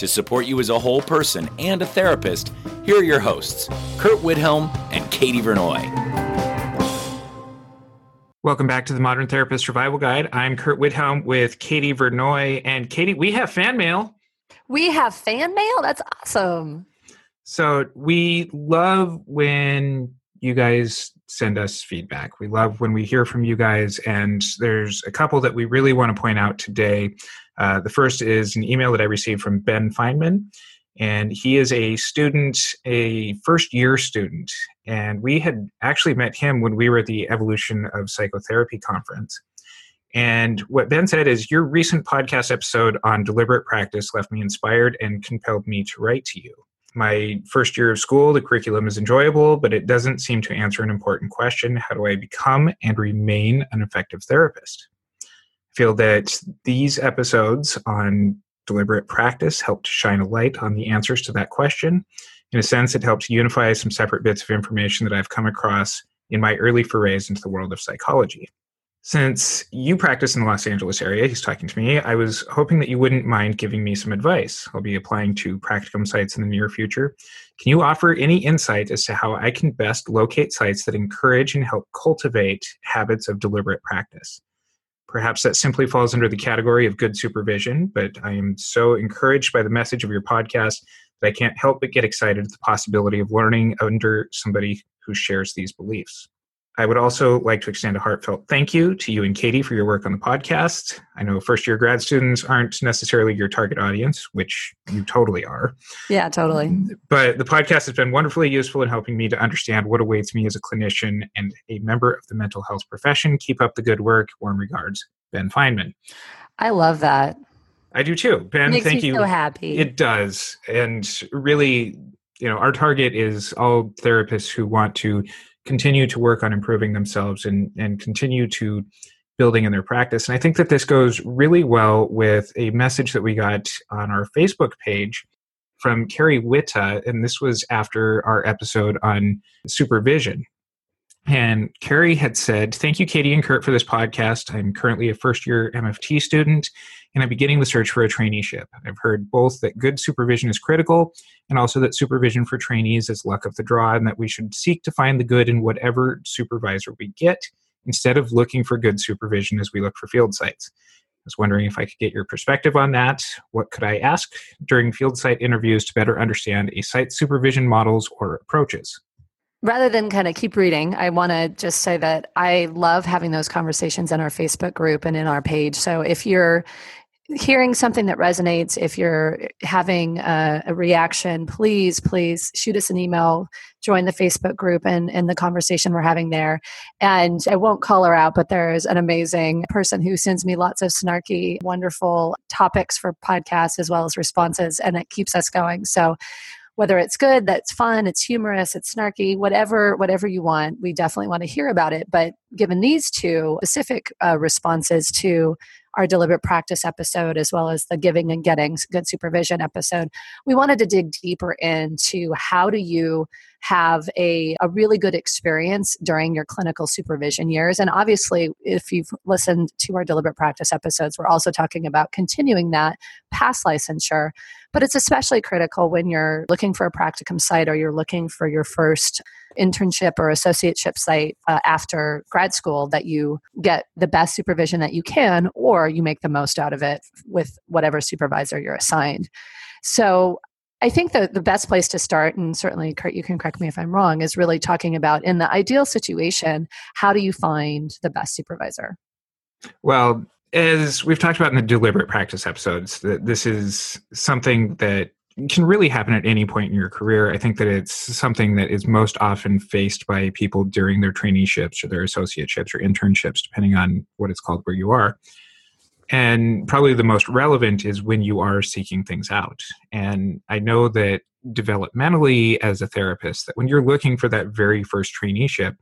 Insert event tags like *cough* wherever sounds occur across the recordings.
To support you as a whole person and a therapist, here are your hosts, Curt Widhalm and Katie Vernoy. Welcome back to the Modern Therapist Survival Guide. I'm Curt Widhalm with Katie Vernoy. And Katie, we have fan mail. We have fan mail? That's awesome. So we love when you guys send us feedback. We love when we hear from you guys. And there's a couple that we really want to point out today. Uh, the first is an email that I received from Ben Feynman and he is a student, a first year student. And we had actually met him when we were at the Evolution of Psychotherapy conference. And what Ben said is, Your recent podcast episode on deliberate practice left me inspired and compelled me to write to you. My first year of school, the curriculum is enjoyable, but it doesn't seem to answer an important question How do I become and remain an effective therapist? I feel that these episodes on deliberate practice help to shine a light on the answers to that question. In a sense, it helps unify some separate bits of information that I've come across in my early forays into the world of psychology. Since you practice in the Los Angeles area, he's talking to me, I was hoping that you wouldn't mind giving me some advice. I'll be applying to practicum sites in the near future. Can you offer any insight as to how I can best locate sites that encourage and help cultivate habits of deliberate practice? Perhaps that simply falls under the category of good supervision, but I am so encouraged by the message of your podcast that I can't help but get excited at the possibility of learning under somebody who shares these beliefs. I would also like to extend a heartfelt thank you to you and Katie for your work on the podcast. I know first year grad students aren't necessarily your target audience, which you totally are. Yeah, totally. But the podcast has been wonderfully useful in helping me to understand what awaits me as a clinician and a member of the mental health profession. Keep up the good work. Warm regards, Ben Feynman. I love that. I do too. Ben, Makes thank me you. so happy. It does. And really, you know, our target is all therapists who want to continue to work on improving themselves and and continue to building in their practice. And I think that this goes really well with a message that we got on our Facebook page from Carrie Witta, and this was after our episode on supervision. And Carrie had said, Thank you, Katie and Curt, for this podcast. I'm currently a first year MFT student and I'm beginning the search for a traineeship. I've heard both that good supervision is critical and also that supervision for trainees is luck of the draw and that we should seek to find the good in whatever supervisor we get instead of looking for good supervision as we look for field sites. I was wondering if I could get your perspective on that. What could I ask during field site interviews to better understand a site supervision models or approaches? rather than kind of keep reading, I want to just say that I love having those conversations in our Facebook group and in our page. So if you're hearing something that resonates, if you're having a, a, reaction, please, please shoot us an email, join the Facebook group and, and the conversation we're having there. And I won't call her out, but there's an amazing person who sends me lots of snarky, wonderful topics for podcasts as well as responses, and it keeps us going. So whether it's good that's fun it's humorous it's snarky whatever whatever you want we definitely want to hear about it but given these two specific uh, responses to our deliberate practice episode as well as the giving and getting good supervision episode we wanted to dig deeper into how do you have a, a really good experience during your clinical supervision years. And obviously if you've listened to our deliberate practice episodes we're also talking about continuing that past licensure. But it's especially critical when you're looking for a practicum site or you're looking for your first internship or associateship site uh, after grad school that you get the best supervision that you can or you make the most out of it with whatever supervisor you're assigned. So I think the, the best place to start, and certainly Curt, you can correct me if I'm wrong, is really talking about in the ideal situation, how do you find the best supervisor? Well, as we've talked about in the deliberate practice episodes, that this is something that can really happen at any point in your career. I think that it's something that is most often faced by people during their traineeships or their associateships or internships, depending on what it's called where you are. And probably the most relevant is when you are seeking things out. And I know that developmentally as a therapist, that when you're looking for that very first traineeship,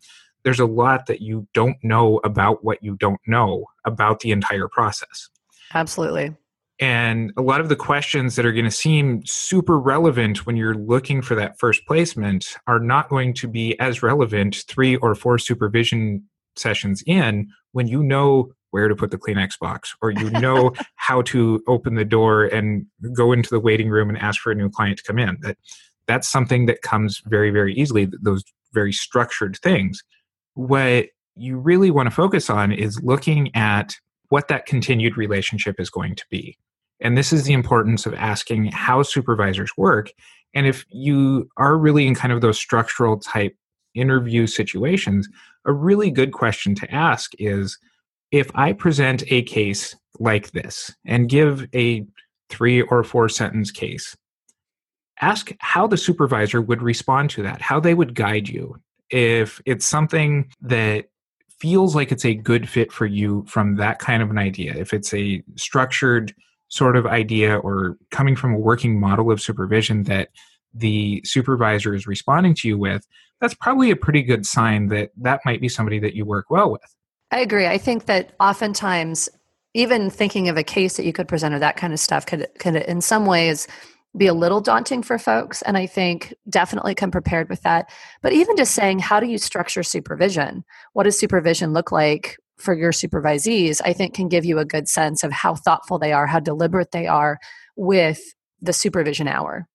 there's a lot that you don't know about what you don't know about the entire process. Absolutely. And a lot of the questions that are going to seem super relevant when you're looking for that first placement are not going to be as relevant three or four supervision sessions in when you know where to put the Kleenex box or you know *laughs* how to open the door and go into the waiting room and ask for a new client to come in. That that's something that comes very, very easily, those very structured things. What you really want to focus on is looking at what that continued relationship is going to be. And this is the importance of asking how supervisors work. And if you are really in kind of those structural type interview situations, a really good question to ask is if I present a case like this and give a three or four sentence case, ask how the supervisor would respond to that, how they would guide you. If it's something that feels like it's a good fit for you from that kind of an idea, if it's a structured sort of idea or coming from a working model of supervision that the supervisor is responding to you with, that's probably a pretty good sign that that might be somebody that you work well with. I agree. I think that oftentimes, even thinking of a case that you could present or that kind of stuff could, could in some ways, be a little daunting for folks. And I think definitely come prepared with that. But even just saying, how do you structure supervision? What does supervision look like? For your supervisees, I think can give you a good sense of how thoughtful they are, how deliberate they are with the supervision hour.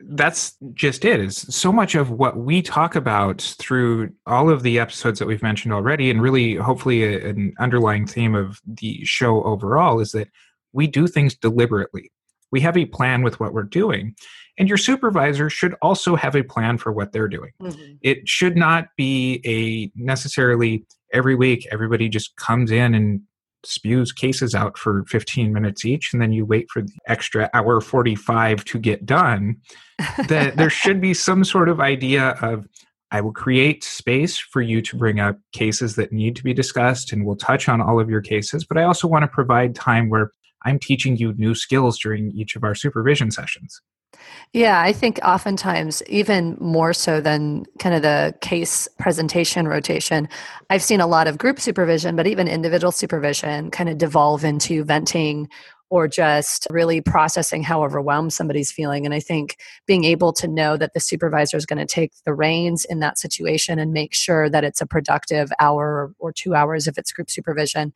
That's just it. Is so much of what we talk about through all of the episodes that we've mentioned already, and really, hopefully, a, an underlying theme of the show overall is that we do things deliberately. We have a plan with what we're doing. And your supervisor should also have a plan for what they're doing. Mm-hmm. It should not be a necessarily every week everybody just comes in and spews cases out for 15 minutes each and then you wait for the extra hour 45 to get done that there *laughs* should be some sort of idea of I will create space for you to bring up cases that need to be discussed and we'll touch on all of your cases but I also want to provide time where I'm teaching you new skills during each of our supervision sessions. Yeah, I think oftentimes, even more so than kind of the case presentation rotation, I've seen a lot of group supervision, but even individual supervision kind of devolve into venting or just really processing how overwhelmed somebody's feeling. And I think being able to know that the supervisor is going to take the reins in that situation and make sure that it's a productive hour or two hours if it's group supervision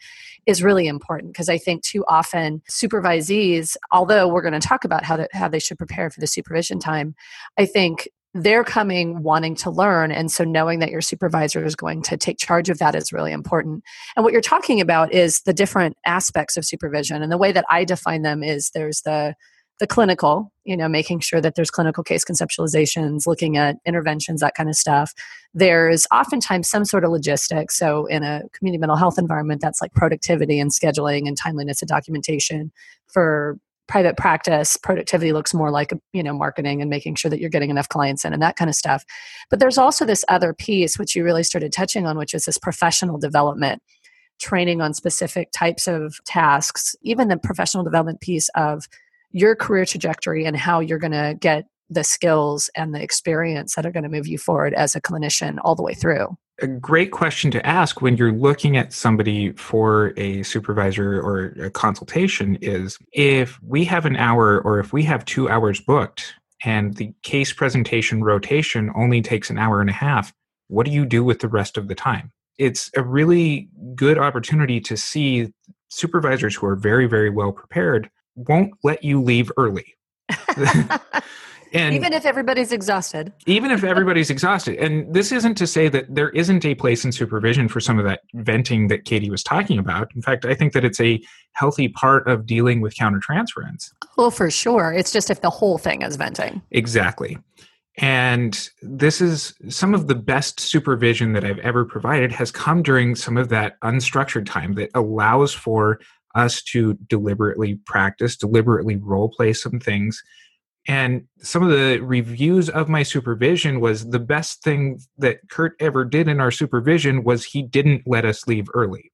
is really important because I think too often supervisees, although we're going to talk about how, to, how they should prepare for the supervision time, I think they're coming wanting to learn and so knowing that your supervisor is going to take charge of that is really important. And what you're talking about is the different aspects of supervision and the way that i define them is there's the the clinical you know making sure that there's clinical case conceptualizations looking at interventions that kind of stuff. There's oftentimes some sort of logistics so in a community mental health environment that's like productivity and scheduling and timeliness of documentation for private practice productivity looks more like you know marketing and making sure that you're getting enough clients in and that kind of stuff. But there's also this other piece which you really started touching on which is this professional development training on specific types of tasks even the professional development piece of your career trajectory and how you're going to get the skills and the experience that are going to move you forward as a clinician all the way through a great question to ask when you're looking at somebody for a supervisor or a consultation is if we have an hour or if we have two hours booked and the case presentation rotation only takes an hour and a half, what do you do with the rest of the time? It's a really good opportunity to see supervisors who are very, very well prepared won't let you leave early. *laughs* *laughs* And even if everybody's exhausted. even if everybody's exhausted. And this isn't to say that there isn't a place in supervision for some of that venting that Katie was talking about. In fact, I think that it's a healthy part of dealing with countertransference. Well, for sure. It's just if the whole thing is venting. Exactly. And this is some of the best supervision that I've ever provided has come during some of that unstructured time that allows for us to deliberately practice, deliberately role play some things. And some of the reviews of my supervision was the best thing that Curt ever did in our supervision was he didn't let us leave early.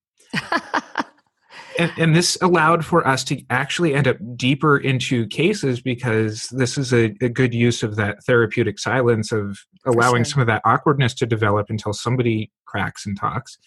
and, and this allowed for us to actually end up deeper into cases because this is a, a good use of that therapeutic silence of allowing sure. some of that awkwardness to develop until somebody cracks and talks.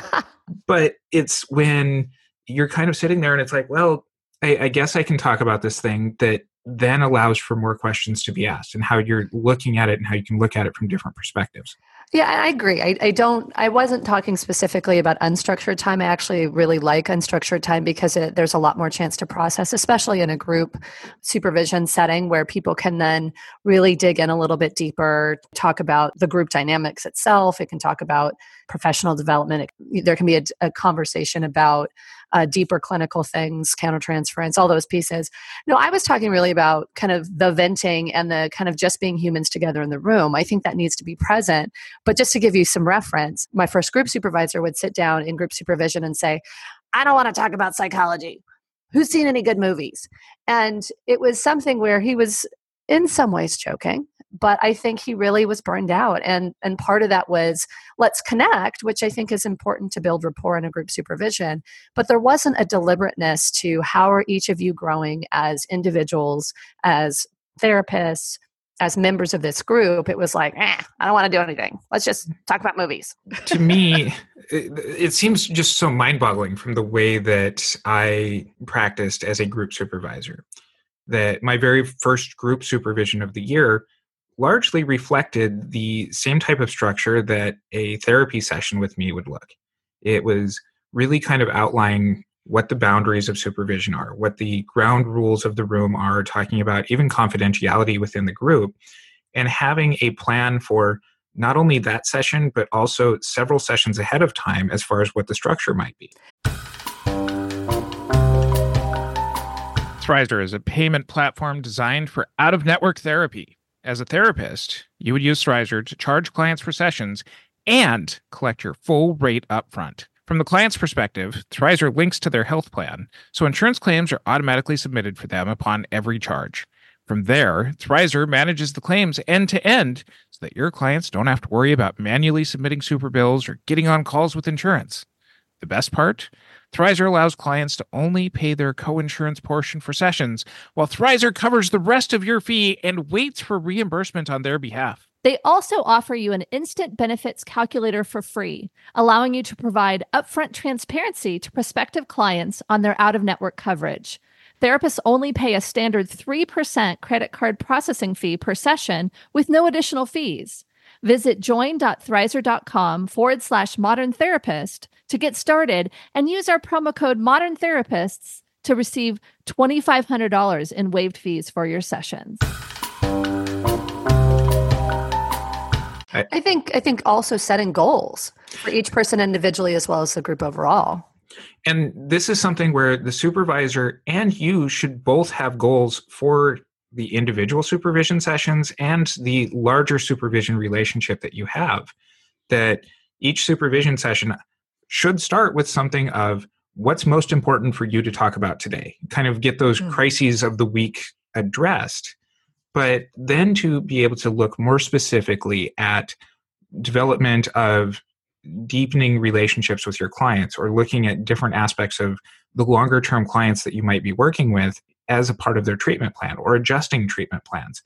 *laughs* but it's when you're kind of sitting there and it's like, well, I, I guess I can talk about this thing that then allows for more questions to be asked and how you're looking at it and how you can look at it from different perspectives. Yeah, I agree. I, I don't. I wasn't talking specifically about unstructured time. I actually really like unstructured time because it, there's a lot more chance to process, especially in a group supervision setting where people can then really dig in a little bit deeper, talk about the group dynamics itself. It can talk about professional development. It, there can be a, a conversation about uh, deeper clinical things, countertransference, all those pieces. No, I was talking really about kind of the venting and the kind of just being humans together in the room. I think that needs to be present. But just to give you some reference, my first group supervisor would sit down in group supervision and say, I don't want to talk about psychology. Who's seen any good movies? And it was something where he was in some ways joking but i think he really was burned out and and part of that was let's connect which i think is important to build rapport in a group supervision but there wasn't a deliberateness to how are each of you growing as individuals as therapists as members of this group it was like eh, i don't want to do anything let's just talk about movies to me, *laughs* it, it seems just so mind boggling from the way that I practiced as a group supervisor. That my very first group supervision of the year largely reflected the same type of structure that a therapy session with me would look. It was really kind of outlining what the boundaries of supervision are, what the ground rules of the room are, talking about even confidentiality within the group, and having a plan for not only that session, but also several sessions ahead of time as far as what the structure might be. Thrizer is a payment platform designed for out of network therapy. As a therapist, you would use Thrizer to charge clients for sessions and collect your full rate upfront. From the client's perspective, Thrizer links to their health plan, so insurance claims are automatically submitted for them upon every charge. From there, Thrizer manages the claims end to end so that your clients don't have to worry about manually submitting super bills or getting on calls with insurance. The best part? Thrizer allows clients to only pay their co-insurance portion for sessions, while Thrizer covers the rest of your fee and waits for reimbursement on their behalf. They also offer you an instant benefits calculator for free, allowing you to provide upfront transparency to prospective clients on their out of network coverage. Therapists only pay a standard 3% credit card processing fee per session with no additional fees. Visit join.thrizer.com forward slash modern therapist to get started and use our promo code modern therapists to receive $2,500 in waived fees for your sessions. i think i think also setting goals for each person individually as well as the group overall And this is something where the supervisor and you should both have goals for the individual supervision sessions and the larger supervision relationship that you have. That each supervision session should start with something of what's most important for you to talk about today, kind of get those Mhm. crises of the week addressed, but then to be able to look more specifically at development of deepening relationships with your clients or looking at different aspects of the longer term clients that you might be working with as a part of their treatment plan or adjusting treatment plans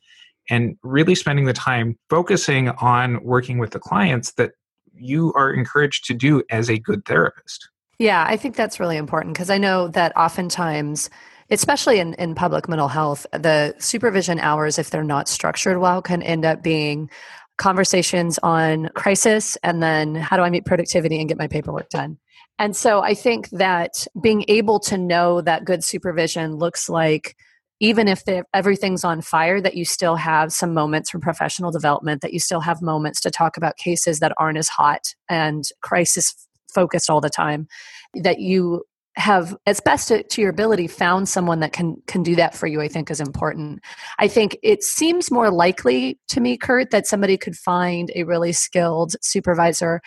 and really spending the time focusing on working with the clients that you are encouraged to do as a good therapist. Yeah, I think that's really important because I know that oftentimes, especially in, in public mental health, the supervision hours, if they're not structured well, can end up being conversations on crisis and then how do I meet productivity and get my paperwork done. And so I think that being able to know that good supervision looks like even if everything's on fire, that you still have some moments for professional development, that you still have moments to talk about cases that aren't as hot and crisis focused all the time, that you have as best to, to, your ability found someone that can can do that for you i think is important. I think it seems more likely to me curt that somebody could find a really skilled supervisor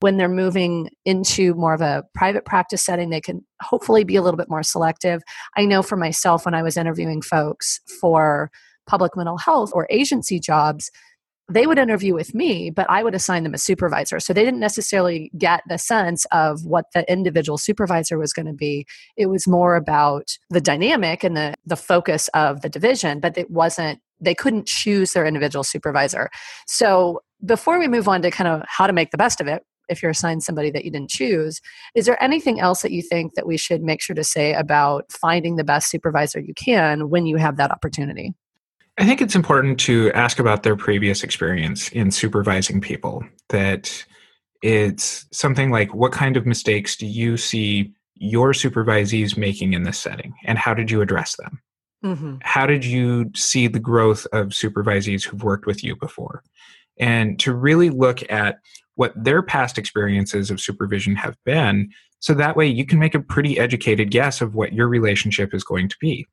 when they're moving into more of a private practice setting, they can hopefully be a little bit more selective. I know for myself, when I was interviewing folks for public mental health or agency jobs, they would interview with me, but I would assign them a supervisor. So they didn't necessarily get the sense of what the individual supervisor was going to be. It was more about the dynamic and the, the focus of the division, but it wasn't, they couldn't choose their individual supervisor. So before we move on to kind of how to make the best of it, if you're assigned somebody that you didn't choose. Is there anything else that you think that we should make sure to say about finding the best supervisor you can when you have that opportunity? I think it's important to ask about their previous experience in supervising people. That it's something like what kind of mistakes do you see your supervisees making in this setting, and how did you address them? Mm-hmm. How did you see the growth of supervisees who've worked with you before? And to really look at what their past experiences of supervision have been so that way you can make a pretty educated guess of what your relationship is going to be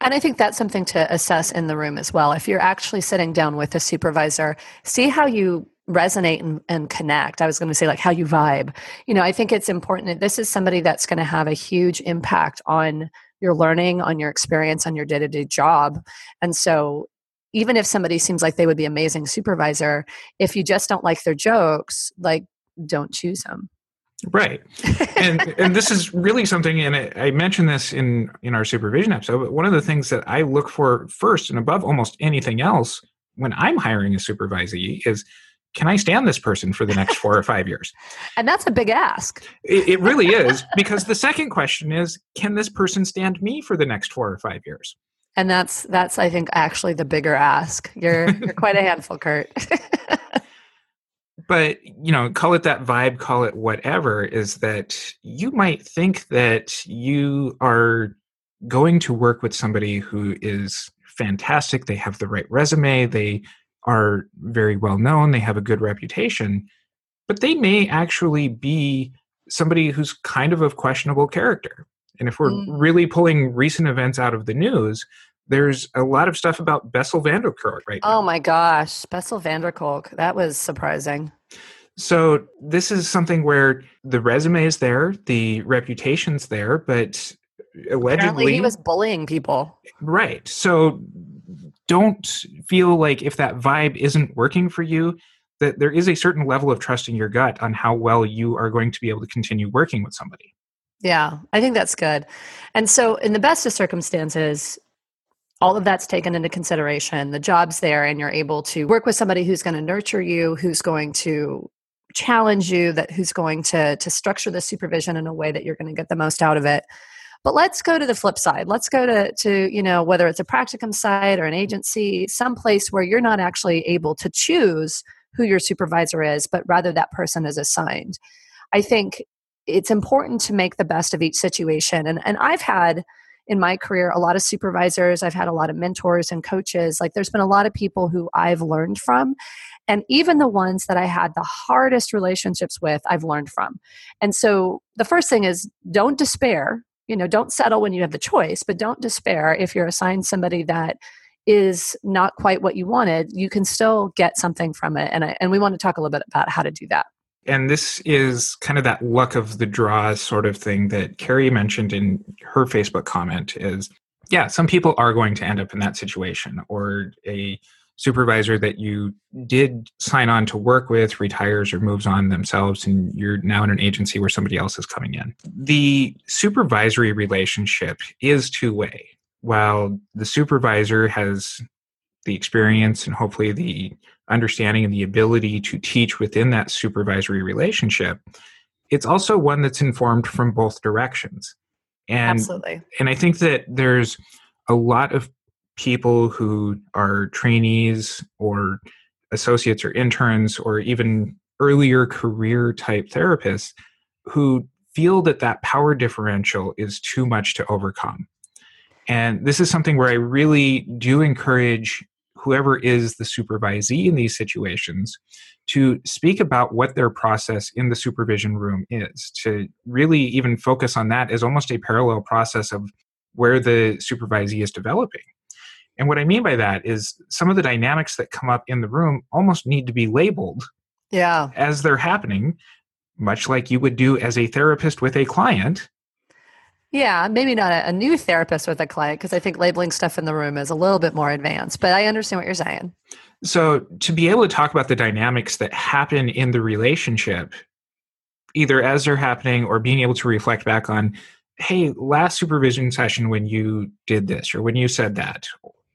and I think that's something to assess in the room as well. If you're actually sitting down with a supervisor, see how you resonate and, and, connect. I was going to say, like, how you vibe. You know, I think it's important that this is somebody that's going to have a huge impact on your learning, on your experience, on your day to day job. And so, even if somebody seems like they would be amazing supervisor if you just don't like their jokes like don't choose them right. And and this is really something and I, mentioned this in in our supervision episode but one of the things that i look for first and above almost anything else when i'm hiring a supervisee is can i stand this person for the next four or five years? *laughs* And that's a big ask. It, it really is because the second question is can this person stand me for the next four or five years and that's that's i think actually the bigger ask. You're you're *laughs* quite a handful curt. *laughs* But you know call it that vibe call it whatever is that you might think that you are going to work with somebody who is fantastic they have the right resume they are very well known they have a good reputation but they may actually be somebody who's kind of of questionable character and if we're mm. really pulling recent events out of the news, there's a lot of stuff about Bessel van der Kolk right now. Oh my gosh, Bessel van der Kolk. That was surprising. So this is something where the resume is there, the reputation's there, but allegedly Apparently he was bullying people. Right. So don't feel like if that vibe isn't working for you, that there is a certain level of trust in your gut on how well you are going to be able to continue working with somebody. Yeah, I think that's good. And so, in the best of circumstances, all of that's taken into consideration. The job's there, and you're able to work with somebody who's going to nurture you, who's going to challenge you, that who's going to to structure the supervision in a way that you're going to get the most out of it. But let's go to the flip side. Let's go to to you know whether it's a practicum site or an agency, some place where you're not actually able to choose who your supervisor is, but rather that person is assigned. I think it's important to make the best of each situation. And, and I've had in my career a lot of supervisors, I've had a lot of mentors and coaches. Like there's been a lot of people who I've learned from. And even the ones that I had the hardest relationships with, I've learned from. And so the first thing is don't despair. You know, don't settle when you have the choice, but don't despair if you're assigned somebody that is not quite what you wanted. You can still get something from it. And, I, and we want to talk a little bit about how to do that and this is kind of that luck of the draw sort of thing that Carrie mentioned in her Facebook comment is yeah, some people are going to end up in that situation or a supervisor that you did sign on to work with retires or moves on themselves and you're now in an agency where somebody else is coming in. The supervisory relationship is two way. While the supervisor has the experience and hopefully the understanding and the ability to teach within that supervisory relationship, it's also one that's informed from both directions. And, Absolutely. And I think that there's a lot of people who are trainees or associates or interns or even earlier career type therapists who feel that that power differential is too much to overcome And this is something where I really do encourage whoever is the supervisee in these situations to speak about what their process in the supervision room is, to really even focus on that as almost a parallel process of where the supervisee is developing. And what I mean by that is some of the dynamics that come up in the room almost need to be labeled yeah. as they're happening, much like you would do as a therapist with a client. Yeah, maybe not a, a new therapist with a client because I think labeling stuff in the room is a little bit more advanced, but I understand what you're saying. So, to be able to talk about the dynamics that happen in the relationship, either as they're happening or being able to reflect back on, hey, last supervision session when you did this or when you said that,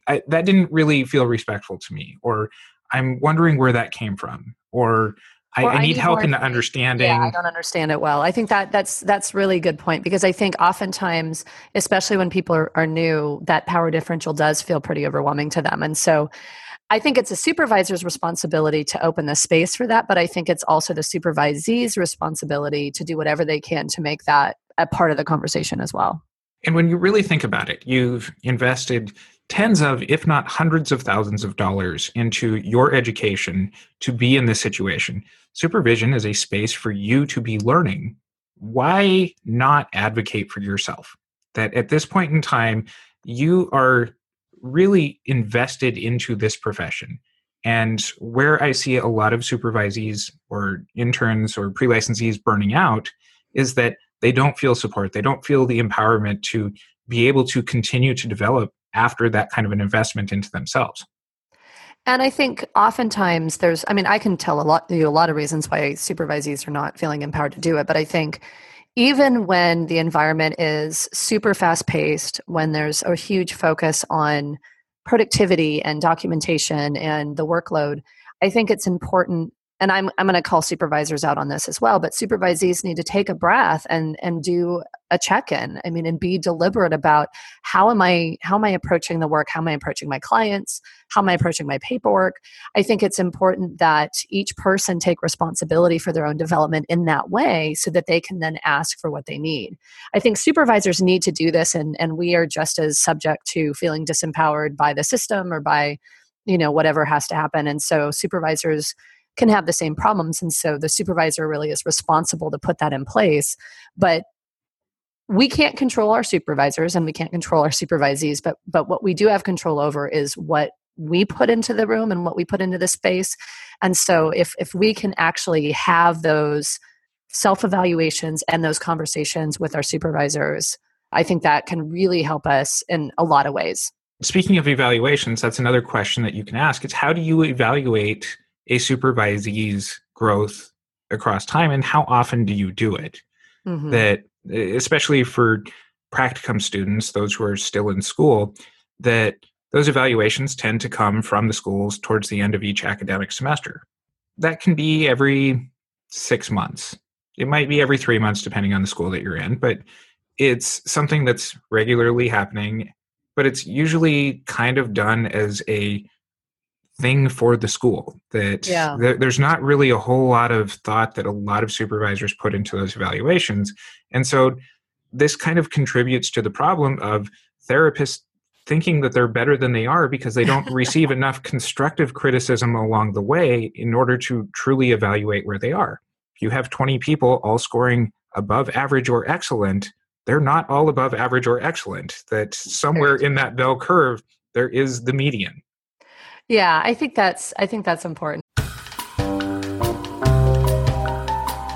I, that didn't really feel respectful to me, or I'm wondering where that came from, or I, I, need, help in the understanding. Yeah, I don't understand it well. I think that that's that's really a good point because I think oftentimes, especially when people are, are new, that power differential does feel pretty overwhelming to them, and so I think it's a supervisor's responsibility to open the space for that, but I think it's also the supervisee's responsibility to do whatever they can to make that a part of the conversation as well. And when you really think about it, you've invested tens of, if not hundreds of thousands of dollars into your education to be in this situation. Supervision is a space for you to be learning. Why not advocate for yourself? That at this point in time, you are really invested into this profession. And where I see a lot of supervisees or interns or pre licensees burning out is that they don't feel support. They don't feel the empowerment to be able to continue to develop after that kind of an investment into themselves. And I think oftentimes there's, I mean, I can tell a lot, you a lot of reasons why supervisees are not feeling empowered to do it, but I think even when the environment is super fast paced, when there's a huge focus on productivity and documentation and the workload, I think it's important and I'm I'm going to call supervisors out on this as well, but supervisees need to take a breath and and do a check-in. I mean, and be deliberate about how am I how am I approaching the work? How am I approaching my clients? How am I approaching my paperwork? I think it's important that each person take responsibility for their own development in that way so that they can then ask for what they need. I think supervisors need to do this and and we are just as subject to feeling disempowered by the system or by you know whatever has to happen and so supervisors can have the same problems and so the supervisor really is responsible to put that in place. But we can't control our supervisors and we can't control our supervisees but but what we do have control over is what we put into the room and what we put into the space. And so if if we can actually have those self evaluations and those conversations with our supervisors i think that can really help us in a lot of ways. Speaking of evaluations that's another question that you can ask it's how do you evaluate a supervisee's growth across time and how often do you do it? Mm-hmm. that especially for practicum students those who are still in school that those evaluations tend to come from the schools towards the end of each academic semester. That can be every six months. It might be every three months depending on the school that you're in but it's something that's regularly happening but it's usually kind of done as a thing for the school that yeah. th- there's not really a whole lot of thought that a lot of supervisors put into those evaluations. And so this kind of contributes to the problem of therapists thinking that they're better than they are because they don't receive *laughs* enough constructive criticism along the way in order to truly evaluate where they are. If you have 20 people all scoring above average or excellent they're not all above average or excellent that somewhere in that bell curve there is the median yeah, I think that's I think that's important.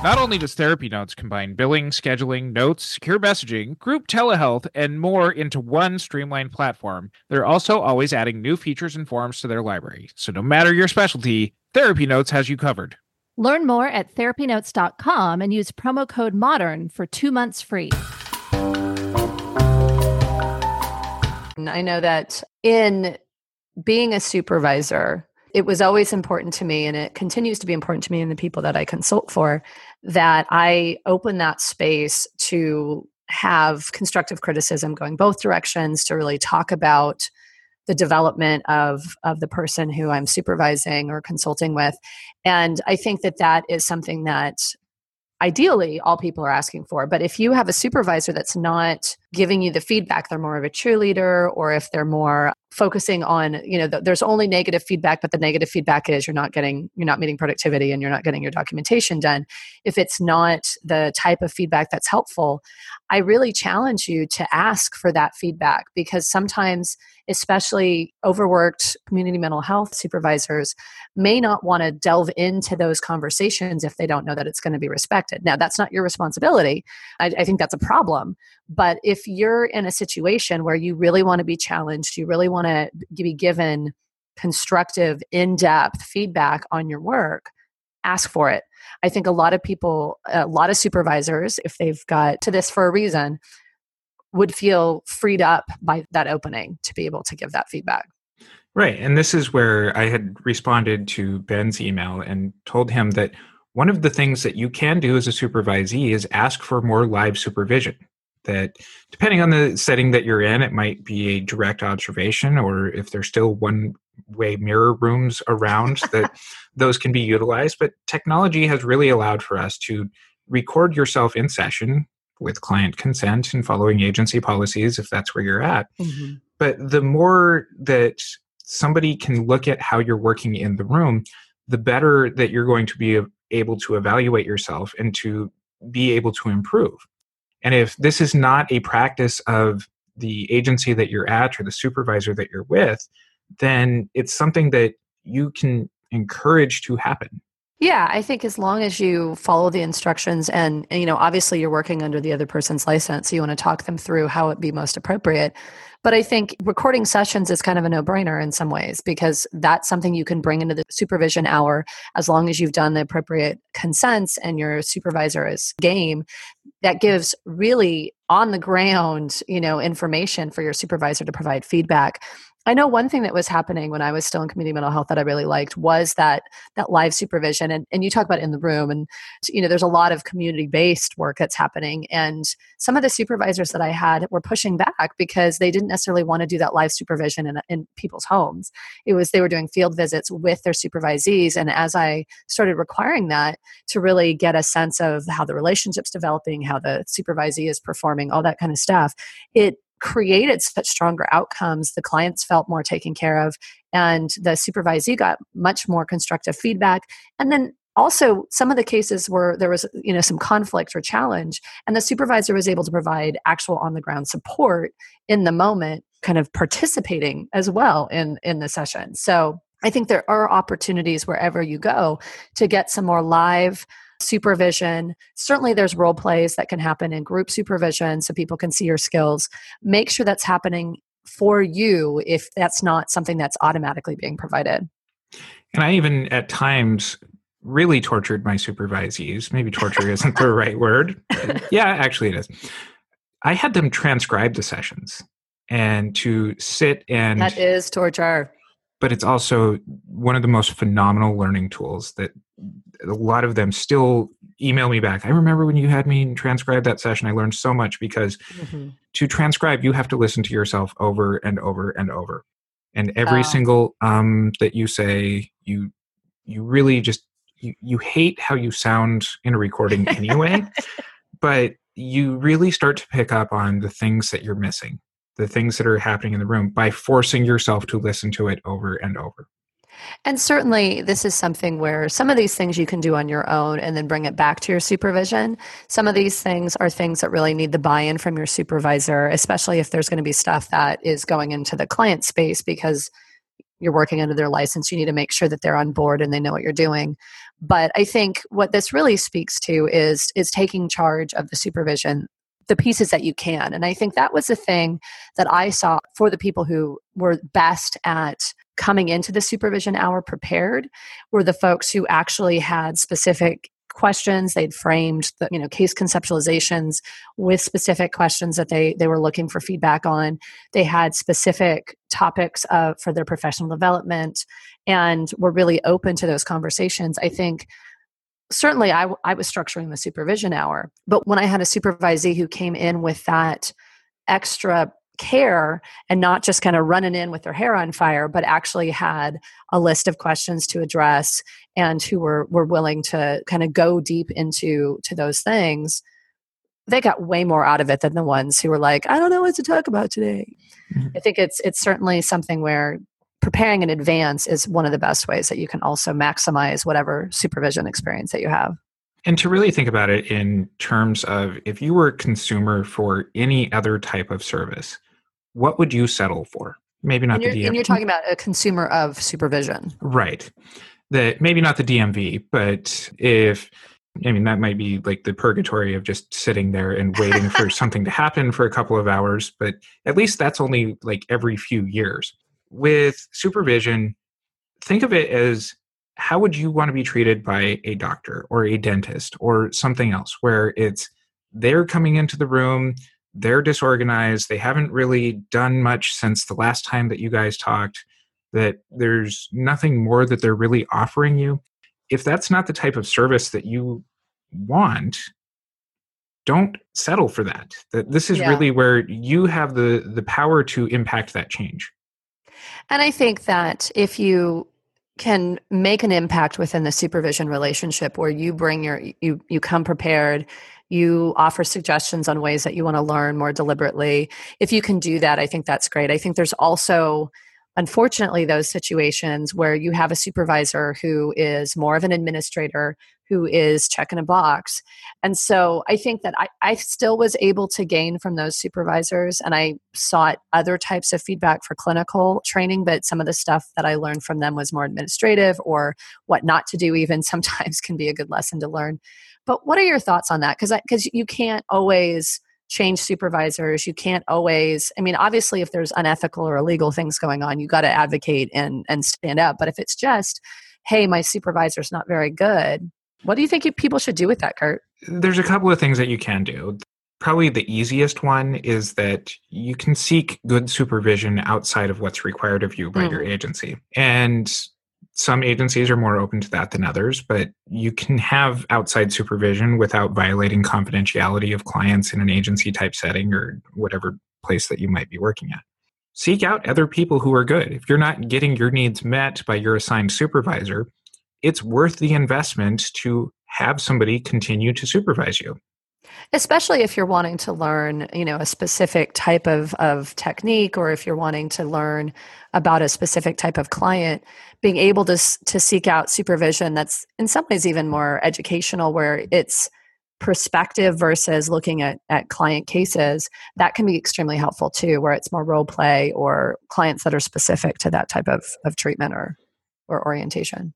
Not only does Therapy Notes combine billing, scheduling, notes, secure messaging, group telehealth, and more into one streamlined platform, they're also always adding new features and forms to their library. So no matter your specialty, Therapy Notes has you covered. Learn more at therapynotes.com and use promo code MODERN for two months free. I know that in being a supervisor, it was always important to me, and it continues to be important to me and the people that I consult for, that I open that space to have constructive criticism going both directions to really talk about the development of of the person who I'm supervising or consulting with. And I think that that is something that ideally all people are asking for but if you have a supervisor that's not giving you the feedback they're more of a cheerleader or if they're more focusing on you know th- there's only negative feedback but the negative feedback is you're not getting you're not meeting productivity and you're not getting your documentation done. If it's not the type of feedback that's helpful i really challenge you to ask for that feedback because sometimes especially overworked community mental health supervisors may not want to delve into those conversations if they don't know that it's going to be respected. Now that's not your responsibility. I, I think that's a problem but if you're in a situation where you really want to be challenged, you really want to be given constructive, in depth feedback on your work, ask for it. I think a lot of people, a lot of supervisors, if they've got to this for a reason, would feel freed up by that opening to be able to give that feedback. Right. And this is where I had responded to Ben's email and told him that one of the things that you can do as a supervisee is ask for more live supervision that depending on the setting that you're in, it might be a direct observation, or if there's still one way mirror rooms around, *laughs* that those can be utilized. But technology has really allowed for us to record yourself in session with client consent and following agency policies if that's where you're at. Mm-hmm. But the more that somebody can look at how you're working in the room, the better that you're going to be able to evaluate yourself and to be able to improve. And if this is not a practice of the agency that you're at or the supervisor that you're with, then it's something that you can encourage to happen. Yeah, I think as long as you follow the instructions and, and, you know, obviously you're working under the other person's license, so you want to talk them through how it be most appropriate. But I think recording sessions is kind of a no brainer in some ways because that's something you can bring into the supervision hour as long as you've done the appropriate consents and your supervisor is game. That gives really on the ground, you know, information for your supervisor to provide feedback I know one thing that was happening when I was still in community mental health that I really liked was that that live supervision and, and you talk about in the room and you know there's a lot of community based work that's happening and some of the supervisors that I had were pushing back because they didn't necessarily want to do that live supervision in, in people's homes. It was they were doing field visits with their supervisees and as I started requiring that to really get a sense of how the relationship's developing, how the supervisee is performing, all that kind of stuff, it created such stronger outcomes. The clients felt more taken care of, and the supervisee got much more constructive feedback. And then also some of the cases where there was you know some conflict or challenge and the supervisor was able to provide actual on the ground support in the moment kind of participating as well in in the session so i think there are opportunities wherever you go to get some more live supervision. Certainly, there's role plays that can happen in group supervision so people can see your skills. Make sure that's happening for you if that's not something that's automatically being provided. And I even at times really tortured my supervisees. Maybe torture *laughs* isn't the right word. Yeah, actually, it is. I had them transcribe the sessions and to sit and. That is torture. But it's also one of the most phenomenal learning tools that a lot of them still email me back. I remember when you had me transcribe that session. I learned so much because mm-hmm. to transcribe, you have to listen to yourself over and over and over. And every uh, single um that you say, you you really just you, you hate how you sound in a recording anyway, *laughs* but you really start to pick up on the things that you're missing, the things that are happening in the room by forcing yourself to listen to it over and over. And certainly, this is something where some of these things you can do on your own and then bring it back to your supervision. Some of these things are things that really need the buy in from your supervisor, especially if there's going to be stuff that is going into the client space because you're working under their license. You need to make sure that they're on board and they know what you're doing. But I think what this really speaks to is is taking charge of the supervision the pieces that you can. And I think that was the thing that I saw for the people who were best at coming into the supervision hour prepared were the folks who actually had specific questions. They'd framed the you know case conceptualizations with specific questions that they they were looking for feedback on. They had specific topics uh, for their professional development and were really open to those conversations. I think certainly I, I was structuring the supervision hour but when i had a supervisee who came in with that extra care and not just kind of running in with their hair on fire, but actually had a list of questions to address and who were, were willing to kind of go deep into to those things they got way more out of it than the ones who were like, I don't know what to talk about today. Mm-hmm. I think it's it's certainly something where preparing in advance is one of the best ways that you can also maximize whatever supervision experience that you have. And to really think about it in terms of if you were a consumer for any other type of service, what would you settle for? Maybe not and the DMV. And you're talking about a consumer of supervision. Right. That maybe not the DMV, but if I mean that might be like the purgatory of just sitting there and waiting for *laughs* something to happen for a couple of hours, but at least that's only like every few years. With supervision, think of it as how would you want to be treated by a doctor or a dentist or something else where it's they're coming into the room they're disorganized they haven't really done much since the last time that you guys talked that there's nothing more that they're really offering you? If that's not the type of service that you want don't settle for that. That this is yeah. really where you have the the power to impact that change. And i think that if you can make an impact within the supervision relationship where you bring your you you come prepared you offer suggestions on ways that you want to learn more deliberately. If you can do that i think that's great. I think there's also unfortunately those situations where you have a supervisor who is more of an administrator who is checking a box. And so i think that I, I still was able to gain from those supervisors and i sought other types of feedback for clinical training but some of the stuff that i learned from them was more administrative or what not to do even *laughs* sometimes can be a good lesson to learn. But what are your thoughts on that? Because because you can't always change supervisors you can't always i mean obviously if there's unethical or illegal things going on you got to advocate and and stand up but if it's just hey my supervisor's not very good what do you think people should do with that curt there's a couple of things that you can do probably the easiest one is that you can seek good supervision outside of what's required of you by mm. your agency and some agencies are more open to that than others, but you can have outside supervision without violating confidentiality of clients in an agency type setting or whatever place that you might be working at. Seek out other people who are good. If you're not getting your needs met by your assigned supervisor, it's worth the investment to have somebody continue to supervise you. Especially if you're wanting to learn you know a specific type of, of technique or if you're wanting to learn about a specific type of client being able to to seek out supervision that's in some ways even more educational where it's perspective versus looking at, at client cases that can be extremely helpful too where it's more role play or clients that are specific to that type of, of treatment or or orientation.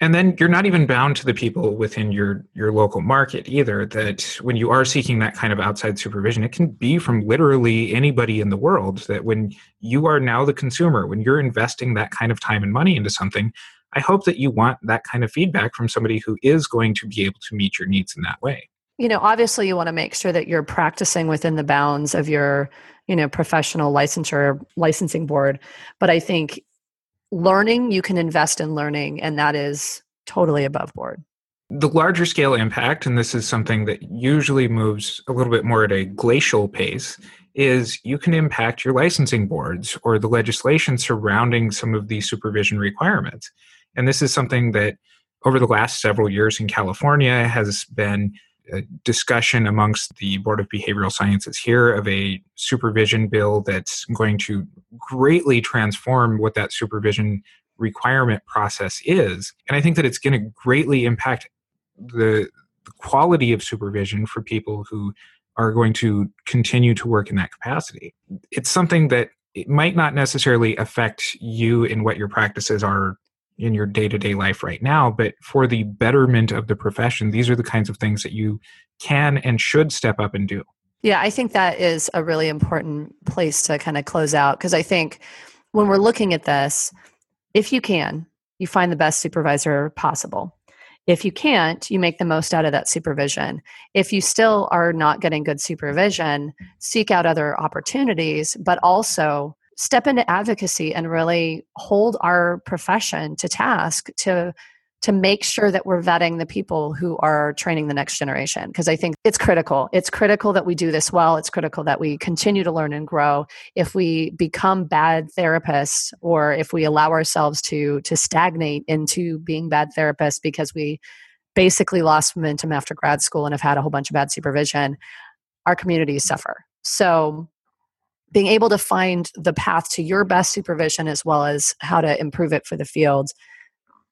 And then you're not even bound to the people within your your local market either that when you are seeking that kind of outside supervision it can be from literally anybody in the world that when you are now the consumer when you're investing that kind of time and money into something i hope that you want that kind of feedback from somebody who is going to be able to meet your needs in that way. You know obviously you want to make sure that you're practicing within the bounds of your you know professional licensure licensing board but i think learning, you can invest in learning, and that is totally above board. The larger scale impact, and this is something that usually moves a little bit more at a glacial pace, is you can impact your licensing boards or the legislation surrounding some of these supervision requirements. And this is something that over the last several years in California has been discussion amongst the Board of Behavioral Sciences here of a supervision bill that's going to greatly transform what that supervision requirement process is. And I think that it's going to greatly impact the, the quality of supervision for people who are going to continue to work in that capacity. It's something that it might not necessarily affect you in what your practices are in your day-to-day life right now but for the betterment of the profession these are the kinds of things that you can and should step up and do. Yeah i think that is a really important place to kind of close out because i think when we're looking at this if you can you find the best supervisor possible. If you can't you make the most out of that supervision. If you still are not getting good supervision seek out other opportunities but also step into advocacy and really hold our profession to task to to make sure that we're vetting the people who are training the next generation because i think it's critical. It's critical that we do this well. It's critical that we continue to learn and grow. If we become bad therapists or if we allow ourselves to to stagnate into being bad therapists because we basically lost momentum after grad school and have had a whole bunch of bad supervision our communities suffer. So, being able to find the path to your best supervision as well as how to improve it for the field,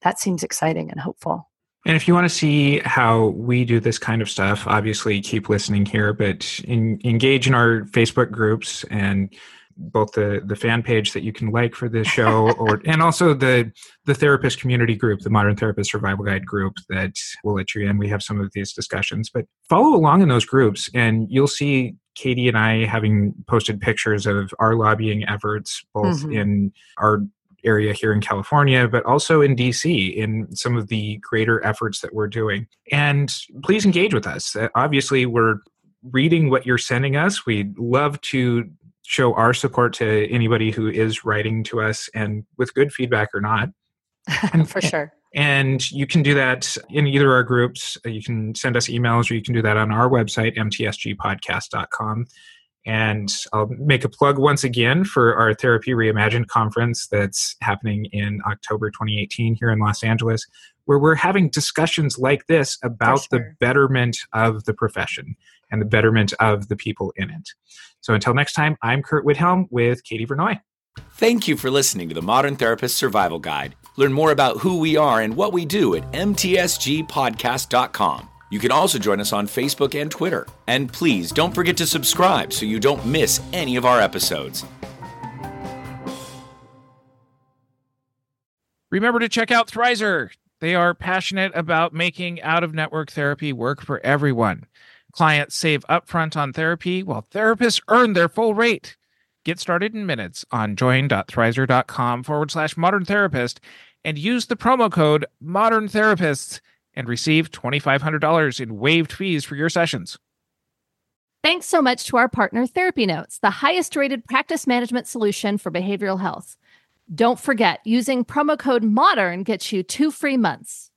that seems exciting and hopeful. And if you want to see how we do this kind of stuff, obviously keep listening here, but in, engage in our Facebook groups and both the the fan page that you can like for this show *laughs* or and also the the therapist community group the modern therapist survival guide group that will let you in we have some of these discussions but follow along in those groups and you'll see katie and i having posted pictures of our lobbying efforts both mm-hmm. in our area here in California, but also in DC in some of the greater efforts that we're doing. And please engage with us. Uh, obviously, we're reading what you're sending us. We'd love to show our support to anybody who is writing to us and with good feedback or not. *laughs* And, For sure. And you can do that in either our groups. You can send us emails or you can do that on our website, mtsgpodcast.com. And I'll make a plug once again for our Therapy Reimagined conference that's happening in October 2018 here in Los Angeles, where we're having discussions like this about sure. the betterment of the profession and the betterment of the people in it. So until next time, I'm Curt Widhalm with Katie Vernoy. Thank you for listening to the Modern Therapist Survival Guide. Learn more about who we are and what we do at mtsgpodcast.com. You can also join us on Facebook and Twitter. And please don't forget to subscribe so you don't miss any of our episodes. Remember to check out Thrizer. They are passionate about making out of network therapy work for everyone. Clients save upfront on therapy while therapists earn their full rate. Get started in minutes on join.thrizer.com forward slash modern therapist and use the promo code modern therapists and receive $2,500 in waived fees for your sessions. Thanks so much to our partner, Therapy Notes, the highest rated practice management solution for behavioral health. Don't forget, using promo code MODERN gets you two free months.